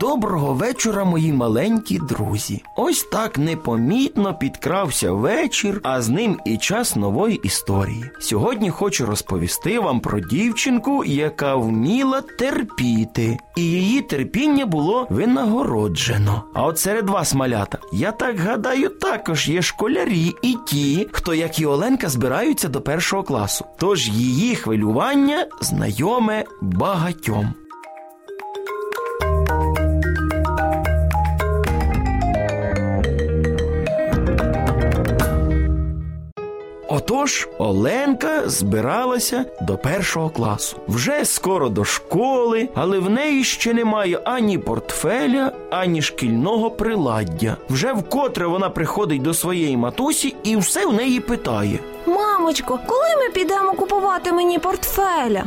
Доброго вечора, мої маленькі друзі. Ось так непомітно підкрався вечір, а з ним і час нової історії. Сьогодні хочу розповісти вам про дівчинку, яка вміла терпіти, і її терпіння було винагороджено. А от серед вас, малята, я так гадаю, також є школярі і ті, хто, як і Оленка, збираються до першого класу. Тож її хвилювання знайоме багатьом. Отож, Оленка збиралася до першого класу. Вже скоро до школи, але в неї ще немає ані портфеля, ані шкільного приладдя. Вже вкотре вона приходить до своєї матусі і все в неї питає. Мамочко, коли ми підемо купувати мені портфеля?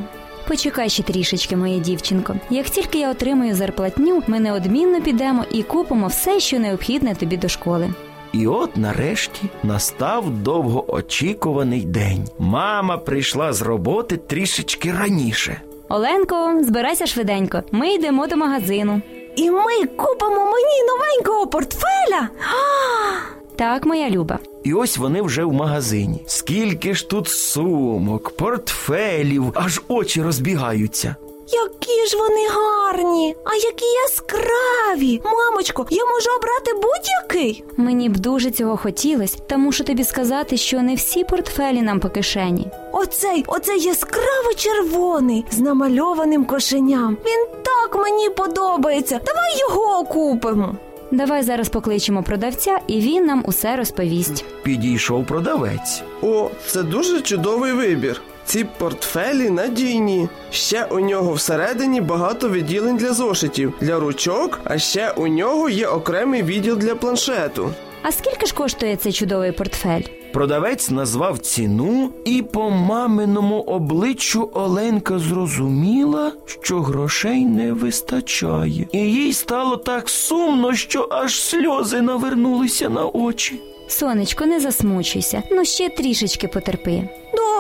Почекай ще трішечки, моя дівчинко. Як тільки я отримаю зарплатню, ми неодмінно підемо і купимо все, що необхідне тобі до школи. І от нарешті настав довгоочікуваний день. Мама прийшла з роботи трішечки раніше. Оленко, збирайся швиденько. Ми йдемо до магазину. І ми купимо мені новенького портфеля. А! Так, моя люба. І ось вони вже в магазині. Скільки ж тут сумок, портфелів, аж очі розбігаються. Які ж вони гарні, а які яскраві. Мамочко, я можу обрати будь-який. Мені б дуже цього хотілося, та мушу тобі сказати, що не всі портфелі нам по кишені. Оцей, оцей яскраво червоний з намальованим кошеням. Він так мені подобається. Давай його купимо. Давай зараз покличемо продавця, і він нам усе розповість. Підійшов продавець. О, це дуже чудовий вибір. Ці портфелі надійні. Ще у нього всередині багато відділень для зошитів, для ручок, а ще у нього є окремий відділ для планшету. А скільки ж коштує цей чудовий портфель? Продавець назвав ціну, і по маминому обличчю Оленка зрозуміла, що грошей не вистачає. І їй стало так сумно, що аж сльози навернулися на очі. Сонечко, не засмучуйся, ну ще трішечки потерпи.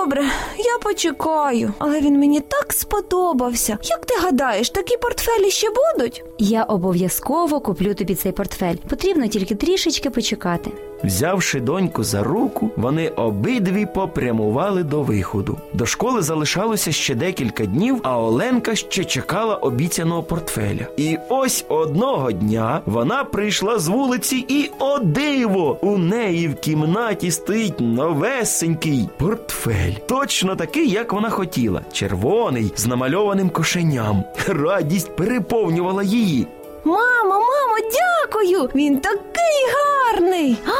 Добре, я почекаю, але він мені так сподобався. Як ти гадаєш, такі портфелі ще будуть? Я обов'язково куплю тобі цей портфель. Потрібно тільки трішечки почекати. Взявши доньку за руку, вони обидві попрямували до виходу. До школи залишалося ще декілька днів, а Оленка ще чекала обіцяного портфеля. І ось одного дня вона прийшла з вулиці, і о диво! У неї в кімнаті стоїть новесенький портфель. Точно такий, як вона хотіла, червоний з намальованим кошеням. Радість переповнювала її. Мамо, мамо, дякую! Він такий гарний. А,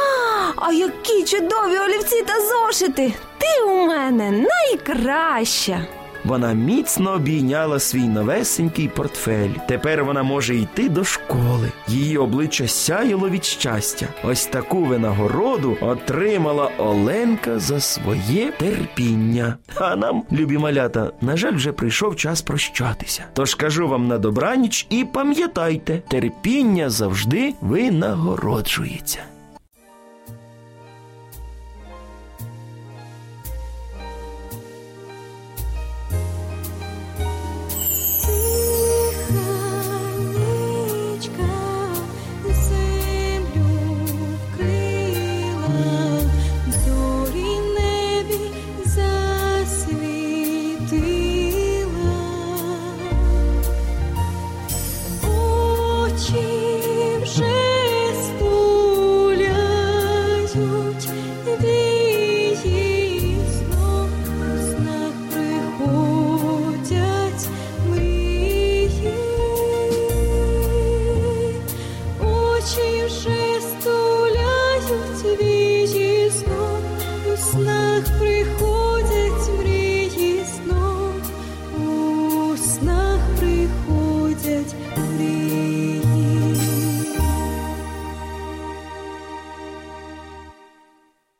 а які чудові олівці та зошити! Ти у мене найкраща. Вона міцно обійняла свій новесенький портфель. Тепер вона може йти до школи. Її обличчя сяяло від щастя. Ось таку винагороду отримала Оленка за своє терпіння. А нам, любі малята, на жаль, вже прийшов час прощатися. Тож кажу вам на добраніч і пам'ятайте, терпіння завжди винагороджується.